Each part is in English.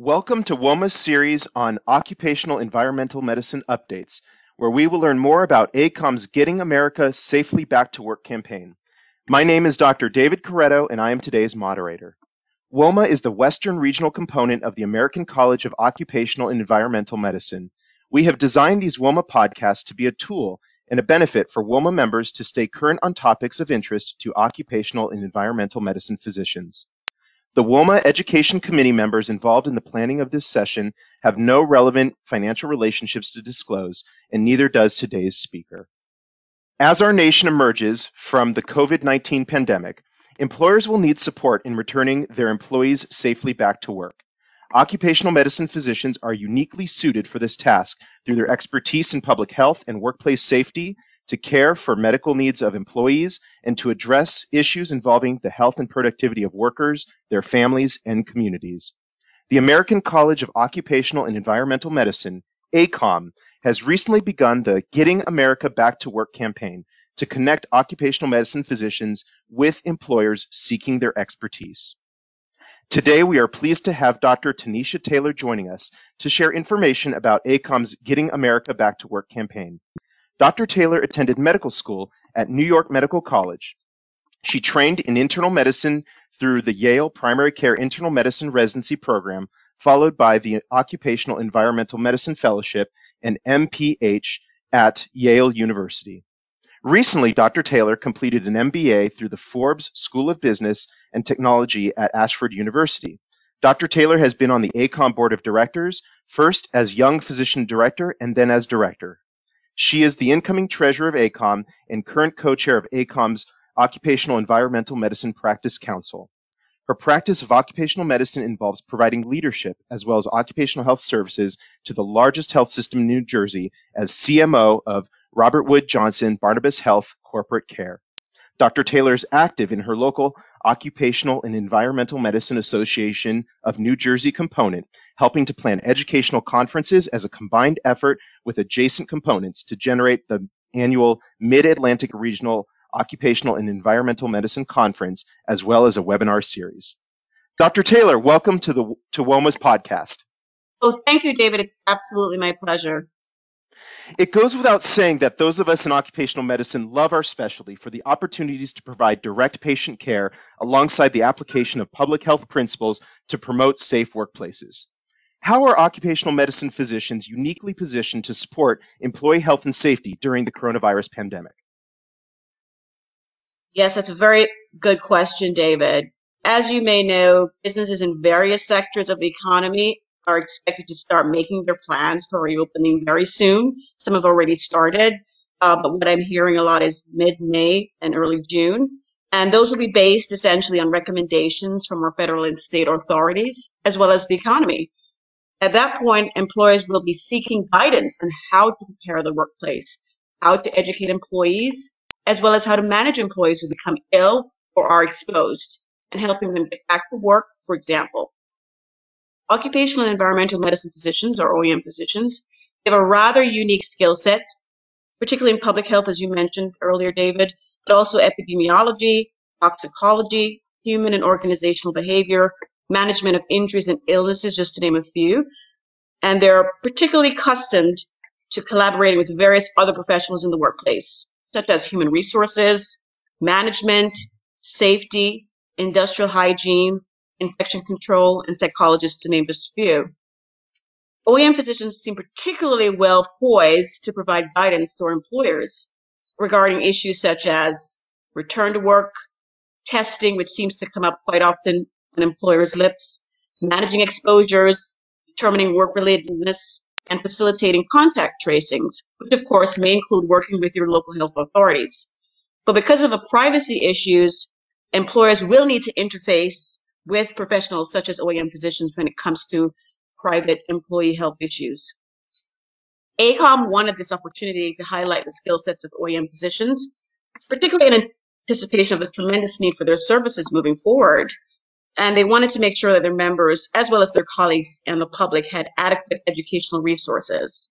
Welcome to WOEMA's series on occupational environmental medicine updates, where we will learn more about ACOEM's Getting America Safely Back to Work campaign. My name is Dr. David Coretto, and I am today's moderator. WOEMA is the Western regional component of the American College of Occupational and Environmental Medicine. We have designed these WOEMA podcasts to be a tool and a benefit for WOEMA members to stay current on topics of interest to occupational and environmental medicine physicians. The WOEMA Education Committee members involved in the planning of this session have no relevant financial relationships to disclose, and neither does today's speaker. As our nation emerges from the COVID 19 pandemic, employers will need support in returning their employees safely back to work. Occupational medicine physicians are uniquely suited for this task through their expertise in public health and workplace safety, to care for medical needs of employees, and to address issues involving the health and productivity of workers, their families, and communities. The American College of Occupational and Environmental Medicine, ACOEM, has recently begun the Getting America Back to Work campaign to connect occupational medicine physicians with employers seeking their expertise. Today, we are pleased to have Dr. Tanisha Taylor joining us to share information about ACOEM's Getting America Back to Work campaign. Dr. Taylor attended medical school at New York Medical College. She trained in internal medicine through the Yale Primary Care Internal Medicine Residency Program, followed by the Occupational Environmental Medicine Fellowship and MPH at Yale University. Recently, Dr. Taylor completed an MBA through the Forbes School of Business and Technology at Ashford University. Dr. Taylor has been on the ACOEM Board of Directors, first as Young Physician Director and then as Director. She is the incoming treasurer of ACOEM and current co-chair of ACOEM's Occupational Environmental Medicine Practice Council. Her practice of occupational medicine involves providing leadership as well as occupational health services to the largest health system in New Jersey as CMO of Robert Wood Johnson Barnabas Health Corporate Care. Dr. Taylor is active in her local Occupational and Environmental Medicine Association of New Jersey component, helping to plan educational conferences as a combined effort with adjacent components to generate the annual Mid-Atlantic Regional Occupational and Environmental Medicine Conference, as well as a webinar series. Dr. Taylor, welcome to the to WOEMA's podcast. Oh, thank you, David. It's absolutely my pleasure. It goes without saying that those of us in occupational medicine love our specialty for the opportunities to provide direct patient care alongside the application of public health principles to promote safe workplaces. How are occupational medicine physicians uniquely positioned to support employee health and safety during the coronavirus pandemic? Yes, that's a very good question, David. As you may know, businesses in various sectors of the economy are expected to start making their plans for reopening very soon. Some have already started, uh, but what I'm hearing a lot is mid-May and early June. And those will be based essentially on recommendations from our federal and state authorities, as well as the economy. At that point, employers will be seeking guidance on how to prepare the workplace, how to educate employees, as well as how to manage employees who become ill or are exposed, and helping them get back to work, for example. Occupational and environmental medicine physicians, or OEM physicians, have a rather unique skill set, particularly in public health, as you mentioned earlier, David, but also epidemiology, toxicology, human and organizational behavior, management of injuries and illnesses, just to name a few. And they're particularly accustomed to collaborating with various other professionals in the workplace, such as human resources, management, safety, industrial hygiene, infection control, and psychologists, to name just a few. OEM physicians seem particularly well poised to provide guidance to our employers regarding issues such as return to work, testing, which seems to come up quite often on employers' lips, managing exposures, determining work relatedness, and facilitating contact tracings, which of course may include working with your local health authorities. But because of the privacy issues, employers will need to interface with professionals such as OEM physicians when it comes to private employee health issues. ACOEM wanted this opportunity to highlight the skill sets of OEM physicians, particularly in anticipation of the tremendous need for their services moving forward. And they wanted to make sure that their members, as well as their colleagues and the public, had adequate educational resources.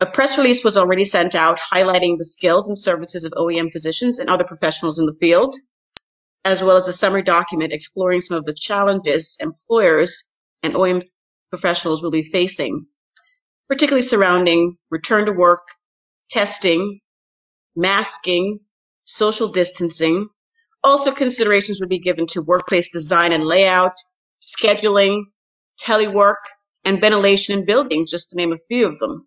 A press release was already sent out highlighting the skills and services of OEM physicians and other professionals in the field as well as a summary document exploring some of the challenges employers and OEM professionals will be facing, particularly surrounding return to work, testing, masking, social distancing. Also, considerations would be given to workplace design and layout, scheduling, telework, and ventilation in buildings, just to name a few of them.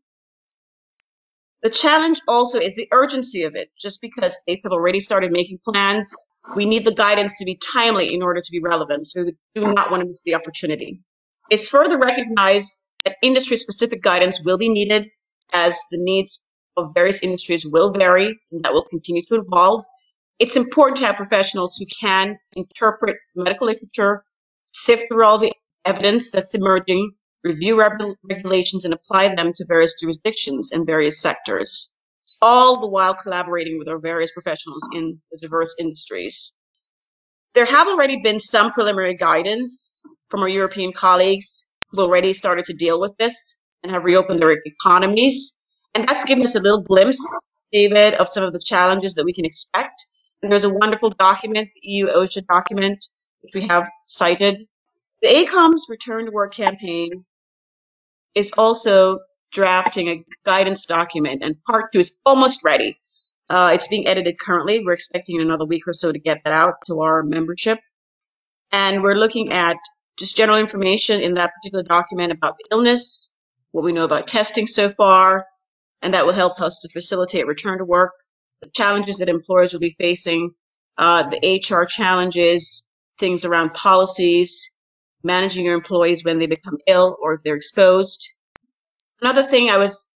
The challenge also is the urgency of it. Just because states have already started making plans, we need the guidance to be timely in order to be relevant. So we do not want to miss the opportunity. It's further recognized that industry specific guidance will be needed as the needs of various industries will vary and that will continue to evolve. It's important to have professionals who can interpret medical literature, sift through all the evidence that's emerging, review regulations, and apply them to various jurisdictions and various sectors, all the while collaborating with our various professionals in the diverse industries. There have already been some preliminary guidance from our European colleagues who've already started to deal with this and have reopened their economies. And that's given us a little glimpse, David, of some of the challenges that we can expect. There's a wonderful document, the EU OSHA document, which we have cited. The ACOEM's return to work campaign is also drafting a guidance document, and part two is almost ready. Uh, it's being edited currently. We're expecting another week or so to get that out to our membership. And we're looking at just general information in that particular document about the illness, what we know about testing so far, and that will help us to facilitate return to work, the challenges that employers will be facing, uh, the HR challenges, things around policies, managing your employees when they become ill or if they're exposed. Another thing I was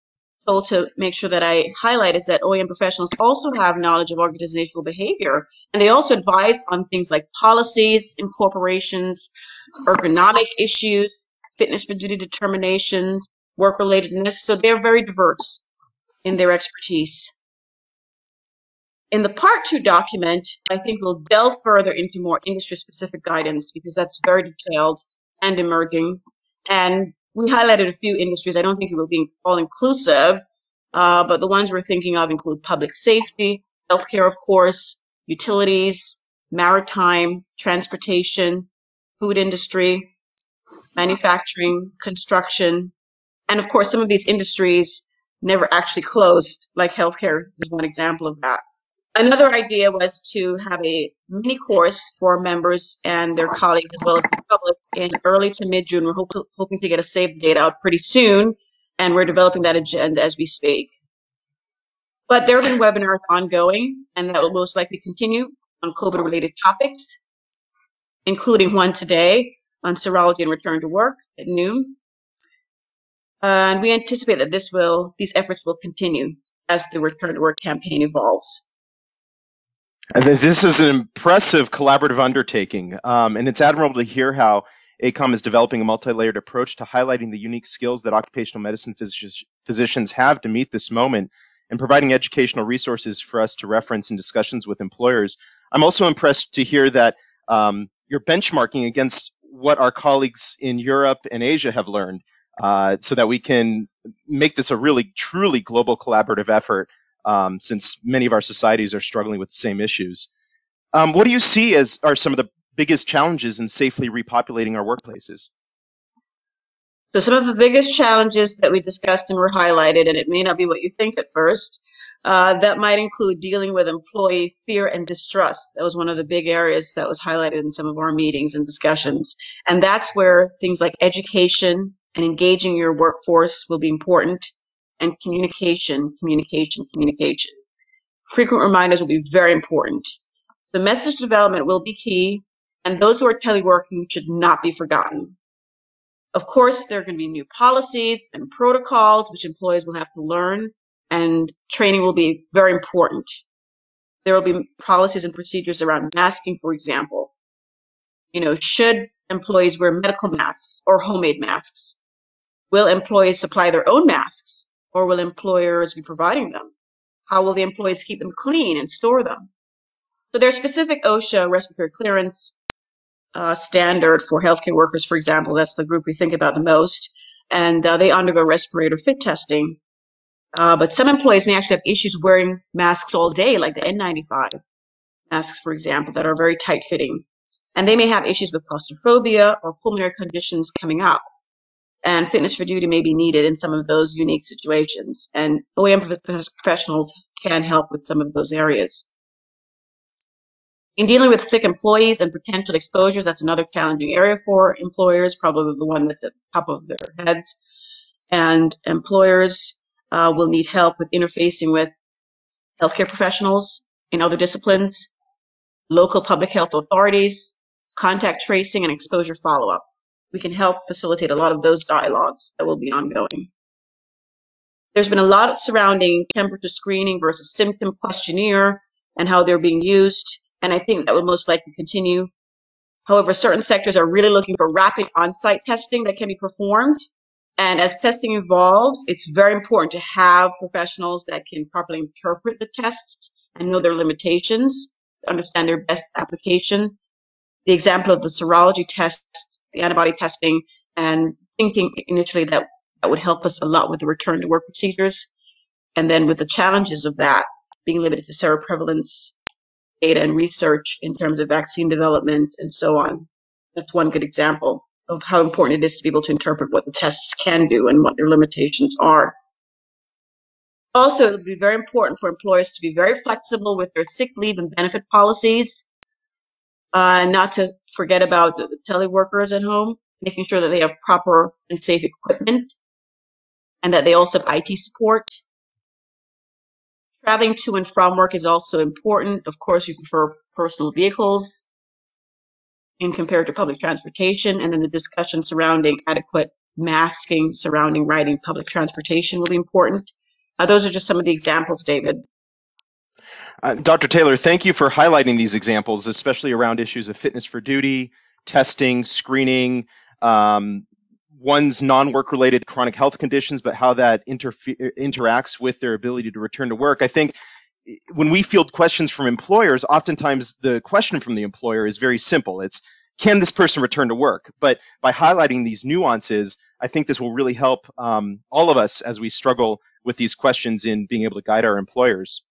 told to make sure that I highlight is that OEM professionals also have knowledge of organizational behavior, and they also advise on things like policies in corporations, ergonomic issues, fitness for duty determination, work relatedness. So they're very diverse in their expertise. In the part two document, I think we'll delve further into more industry specific guidance because that's very detailed and emerging. And we highlighted a few industries. I don't think it will be all inclusive, uh, but the ones we're thinking of include public safety, healthcare, of course, utilities, maritime, transportation, food industry, manufacturing, construction, and of course, some of these industries never actually closed, like healthcare is one example of that. Another idea was to have a mini course for members and their colleagues as well as the public in early to mid June. We're hope, hoping to get a save date out pretty soon, and we're developing that agenda as we speak. But there have been webinars ongoing, and that will most likely continue on COVID related topics, including one today on serology and return to work at noon. And we anticipate that this will, these efforts will continue as the return to work campaign evolves. This is an impressive collaborative undertaking, um, and it's admirable to hear how ACOEM is developing a multi-layered approach to highlighting the unique skills that occupational medicine phys- physicians have to meet this moment and providing educational resources for us to reference in discussions with employers. I'm also impressed to hear that um, you're benchmarking against what our colleagues in Europe and Asia have learned uh, so that we can make this a really truly global collaborative effort um, since many of our societies are struggling with the same issues. Um, what do you see as are some of the biggest challenges in safely repopulating our workplaces? So some of the biggest challenges that we discussed and were highlighted, and it may not be what you think at first, uh, that might include dealing with employee fear and distrust. That was one of the big areas that was highlighted in some of our meetings and discussions. And that's where things like education and engaging your workforce will be important and communication, communication, communication. Frequent reminders will be very important. The message development will be key, and those who are teleworking should not be forgotten. Of course, there are going to be new policies and protocols which employees will have to learn, and training will be very important. There will be policies and procedures around masking, for example. You know, should employees wear medical masks or homemade masks? Will employees supply their own masks? Or will employers be providing them? How will the employees keep them clean and store them? So there's specific OSHA respiratory clearance uh, standard for healthcare workers, for example. That's the group we think about the most. And uh, they undergo respirator fit testing. Uh, but some employees may actually have issues wearing masks all day, like the N95 masks, for example, that are very tight fitting. And they may have issues with claustrophobia or pulmonary conditions coming up. And fitness for duty may be needed in some of those unique situations. And OEM professionals can help with some of those areas. In dealing with sick employees and potential exposures, that's another challenging area for employers, probably the one that's at the top of their heads. And employers uh, will need help with interfacing with healthcare professionals in other disciplines, local public health authorities, contact tracing, and exposure follow-up. We can help facilitate a lot of those dialogues that will be ongoing. There's been a lot of surrounding temperature screening versus symptom questionnaire and how they're being used, and I think that will most likely continue. However, certain sectors are really looking for rapid on-site testing that can be performed. And as testing evolves, it's very important to have professionals that can properly interpret the tests and know their limitations, understand their best application. The example of the serology tests, the antibody testing, and thinking initially that that would help us a lot with the return to work procedures. And then with the challenges of that being limited to seroprevalence data and research in terms of vaccine development and so on. That's one good example of how important it is to be able to interpret what the tests can do and what their limitations are. Also, it would be very important for employers to be very flexible with their sick leave and benefit policies, uh, not to forget about the teleworkers at home, making sure that they have proper and safe equipment, and that they also have IT support. Traveling to and from work is also important. Of course, you prefer personal vehicles in compared to public transportation, and then the discussion surrounding adequate masking surrounding riding public transportation will be important. Uh, those are just some of the examples, David. Uh, Dr. Taylor, thank you for highlighting these examples, especially around issues of fitness for duty, testing, screening, um, one's non-work related chronic health conditions, but how that interfe- interacts with their ability to return to work. I think when we field questions from employers, oftentimes the question from the employer is very simple. It's, can this person return to work? But by highlighting these nuances, I think this will really help um, all of us as we struggle with these questions in being able to guide our employers.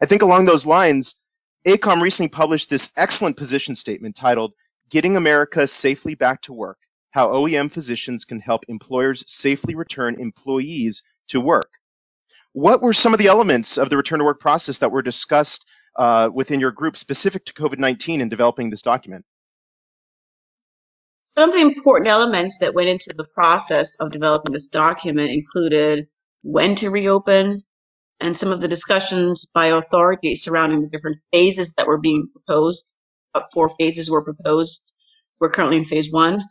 I think along those lines, ACOEM recently published this excellent position statement titled Getting America Safely Back to Work How OEM Physicians Can Help Employers Safely Return Employees to Work. What were some of the elements of the return to work process that were discussed uh, within your group specific to COVID 19 in developing this document? Some of the important elements that went into the process of developing this document included when to reopen and some of the discussions by authorities surrounding the different phases that were being proposed. Uh, four phases were proposed. We're currently in phase one.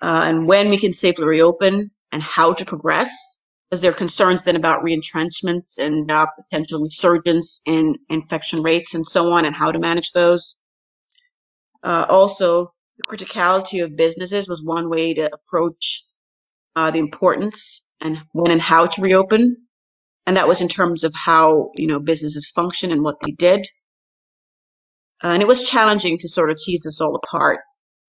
Uh, and when we can safely reopen and how to progress, because there are concerns then about reentrenchments and uh, potential resurgence in infection rates and so on and how to manage those. Uh, also, the criticality of businesses was one way to approach uh, the importance and when and how to reopen. And that was in terms of how, you know, businesses function and what they did. And it was challenging to sort of tease this all apart.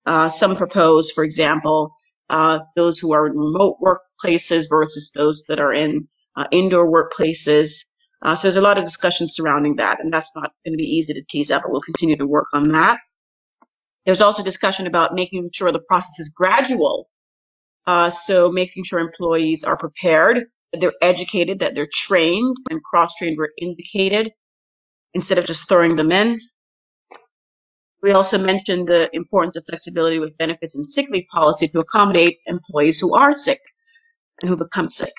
Uh, some propose, for example, uh, those who are in remote workplaces versus those that are in uh, indoor workplaces. Uh, so there's a lot of discussion surrounding that, and that's not going to be easy to tease out, but we'll continue to work on that. There's also discussion about making sure the process is gradual. Uh, so making sure employees are prepared, they're educated, that they're trained and cross-trained where indicated, instead of just throwing them in. We also mentioned the importance of flexibility with benefits and sick leave policy to accommodate employees who are sick and who become sick.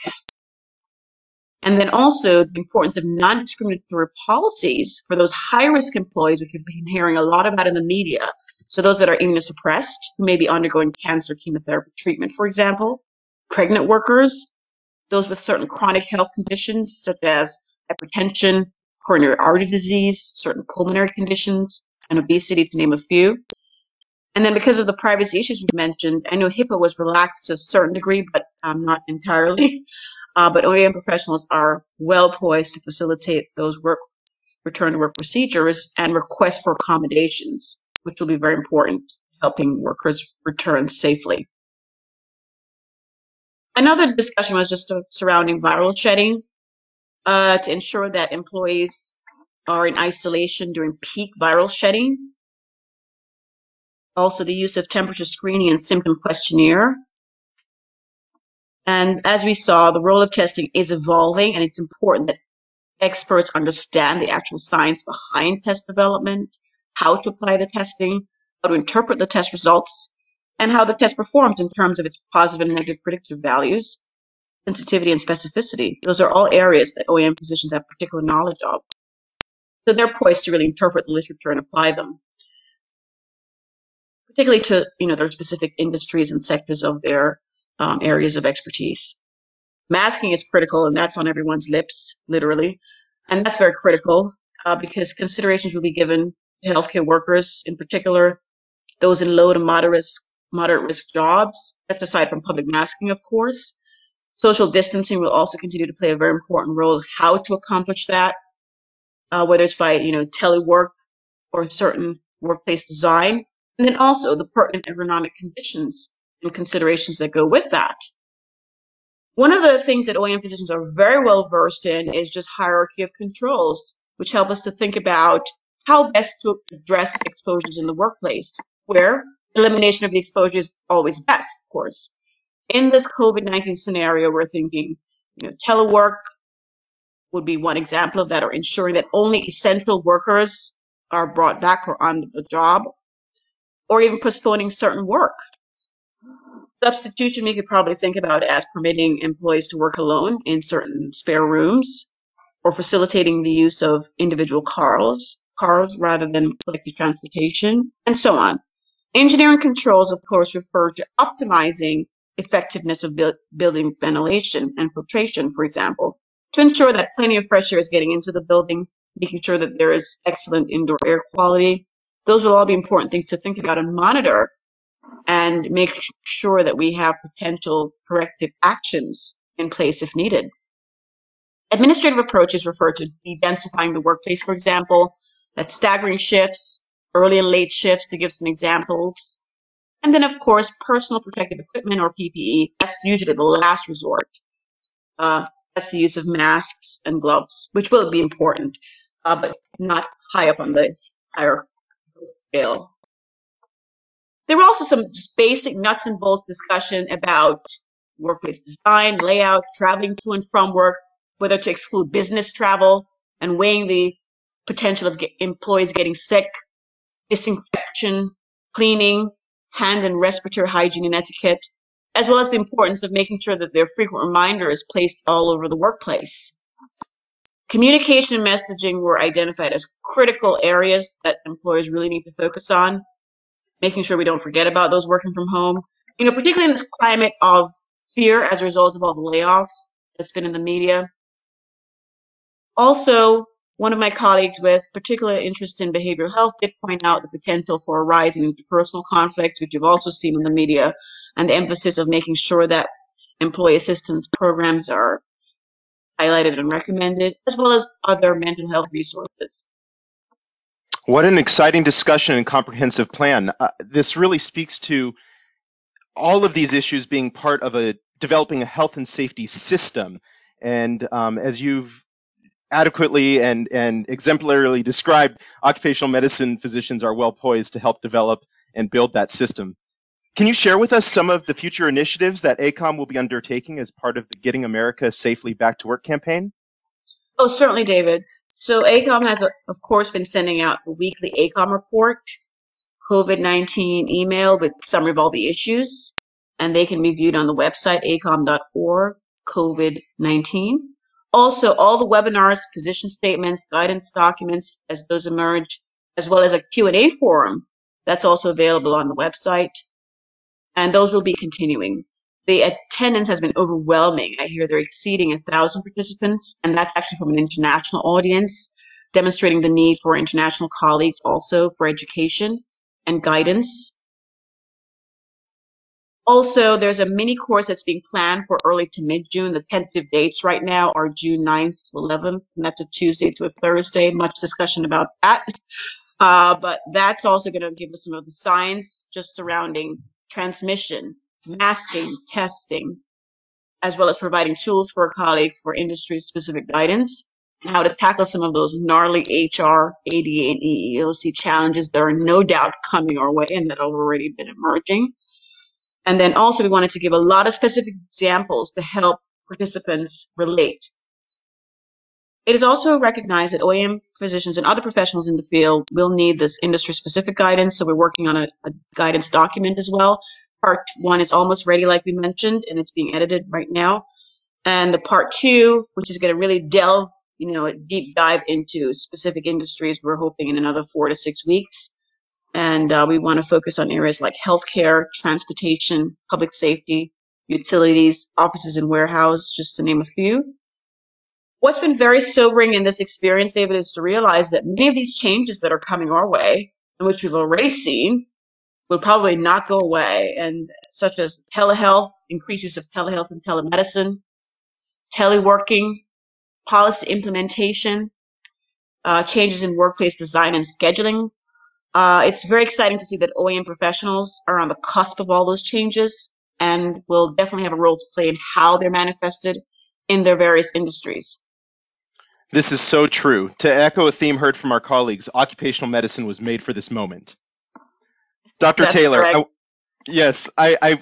And then also the importance of non-discriminatory policies for those high-risk employees, which we've been hearing a lot about in the media, so those that are immunosuppressed, who may be undergoing cancer chemotherapy treatment, for example, pregnant workers, those with certain chronic health conditions such as hypertension, coronary artery disease, certain pulmonary conditions, and obesity, to name a few. And then because of the privacy issues we mentioned, I know HIPAA was relaxed to a certain degree, but um, not entirely. Uh, but OEM professionals are well poised to facilitate those work return to work procedures and requests for accommodations which will be very important helping workers return safely. Another discussion was just surrounding viral shedding uh, to ensure that employees are in isolation during peak viral shedding. Also, the use of temperature screening and symptom questionnaire. And as we saw, the role of testing is evolving, and it's important that experts understand the actual science behind test development, how to apply the testing, how to interpret the test results, and how the test performs in terms of its positive and negative predictive values, sensitivity, and specificity. Those are all areas that OEM physicians have particular knowledge of. So they're poised to really interpret the literature and apply them, particularly to you know their specific industries and sectors of their um, areas of expertise. Masking is critical, and that's on everyone's lips, literally, and that's very critical uh, because considerations will be given to healthcare workers, in particular those in low to moderate moderate risk jobs. That's aside from public masking, of course. Social distancing will also continue to play a very important role. How to accomplish that, uh, whether it's by you know telework or certain workplace design, and then also the pertinent ergonomic conditions and considerations that go with that. One of the things that OEM physicians are very well versed in is just hierarchy of controls, which help us to think about how best to address exposures in the workplace, where elimination of the exposure is always best, of course. In this COVID-19 scenario, we're thinking, you know, telework would be one example of that, or ensuring that only essential workers are brought back or on the job, or even postponing certain work. Substitution we could probably think about as permitting employees to work alone in certain spare rooms, or facilitating the use of individual cars, cars rather than collective transportation, and so on. Engineering controls, of course, refer to optimizing effectiveness of building ventilation and filtration, for example, to ensure that plenty of fresh air is getting into the building, making sure that there is excellent indoor air quality. Those will all be important things to think about and monitor and make sure that we have potential corrective actions in place if needed. Administrative approaches refer to de-densifying the workplace, for example, that's staggering shifts, early and late shifts to give some examples. And then, of course, personal protective equipment or PPE. That's usually the last resort. Uh, that's the use of masks and gloves, which will be important, uh, but not high up on the higher scale. There were also some just basic nuts and bolts discussion about workplace design, layout, traveling to and from work, whether to exclude business travel, and weighing the potential of get employees getting sick, disinfection, cleaning, hand and respiratory hygiene and etiquette, as well as the importance of making sure that their frequent reminder is placed all over the workplace. Communication and messaging were identified as critical areas that employers really need to focus on, making sure we don't forget about those working from home. You know, particularly in this climate of fear as a result of all the layoffs that's been in the media. Also, one of my colleagues with particular interest in behavioral health did point out the potential for a rise in interpersonal conflicts, which you've also seen in the media, and the emphasis of making sure that employee assistance programs are highlighted and recommended, as well as other mental health resources. What an exciting discussion and comprehensive plan. Uh, this really speaks to all of these issues being part of a developing a health and safety system. And um, as you've adequately and, and exemplarily described, occupational medicine physicians are well poised to help develop and build that system. Can you share with us some of the future initiatives that ACOEM will be undertaking as part of the Getting America Safely Back to Work campaign? Oh, certainly, David. So ACOEM has, of course, been sending out the weekly ACOEM report, COVID-19 email with summary of all the issues, and they can be viewed on the website acoem.org, COVID-19. Also, all the webinars, position statements, guidance documents as those emerge, as well as a Q&A forum that's also available on the website. And those will be continuing. The attendance has been overwhelming. I hear they're exceeding a thousand participants, and that's actually from an international audience, demonstrating the need for international colleagues also for education and guidance. Also, there's a mini course that's being planned for early to mid-June. The tentative dates right now are June 9th to 11th, and that's a Tuesday to a Thursday. Much discussion about that. Uh, but that's also going to give us some of the science just surrounding transmission, masking, testing, as well as providing tools for colleagues for industry-specific guidance. And how to tackle some of those gnarly HR, ADA, and EEOC challenges that are no doubt coming our way and that have already been emerging. And then also we wanted to give a lot of specific examples to help participants relate. It is also recognized that OEM physicians and other professionals in the field will need this industry specific guidance. So we're working on a, a guidance document as well. Part one is almost ready, like we mentioned, and it's being edited right now. And the part two, which is going to really delve, you know, a deep dive into specific industries, we're hoping in another four to six weeks. And uh, we want to focus on areas like healthcare, transportation, public safety, utilities, offices and warehouses, just to name a few. What's been very sobering in this experience, David, is to realize that many of these changes that are coming our way, and which we've already seen, will probably not go away, and such as telehealth, increased use of telehealth and telemedicine, teleworking, policy implementation, uh, changes in workplace design and scheduling, uh, it's very exciting to see that OEM professionals are on the cusp of all those changes and will definitely have a role to play in how they're manifested in their various industries. This is so true. To echo a theme heard from our colleagues, occupational medicine was made for this moment. Dr. That's Taylor. I, yes, I, I,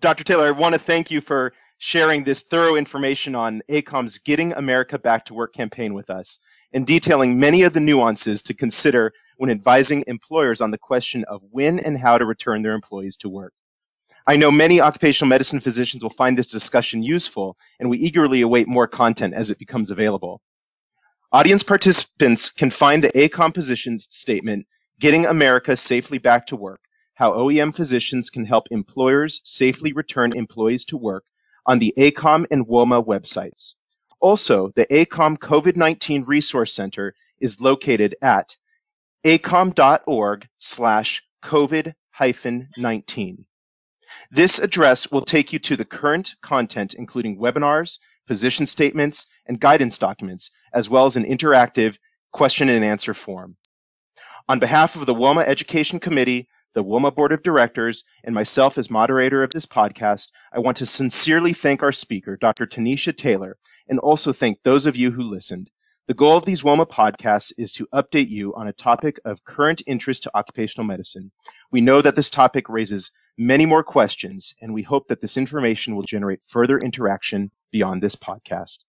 Dr. Taylor, I want to thank you for sharing this thorough information on ACOEM's Getting America Back to Work campaign with us and detailing many of the nuances to consider when advising employers on the question of when and how to return their employees to work. I know many occupational medicine physicians will find this discussion useful, and we eagerly await more content as it becomes available. Audience participants can find the ACOEM position statement, Getting America Safely Back to Work, how OEM physicians can help employers safely return employees to work on the ACOEM and WOEMA websites. Also, the ACOEM COVID-19 Resource Center is located at acoem.org slash COVID-19. This address will take you to the current content, including webinars, position statements, and guidance documents, as well as an interactive question and answer form. On behalf of the WOEMA Education Committee, the WOEMA Board of Directors, and myself as moderator of this podcast, I want to sincerely thank our speaker, Dr. Tanisha Taylor, and also thank those of you who listened. The goal of these WOEMA podcasts is to update you on a topic of current interest to occupational medicine. We know that this topic raises many more questions, and we hope that this information will generate further interaction beyond this podcast.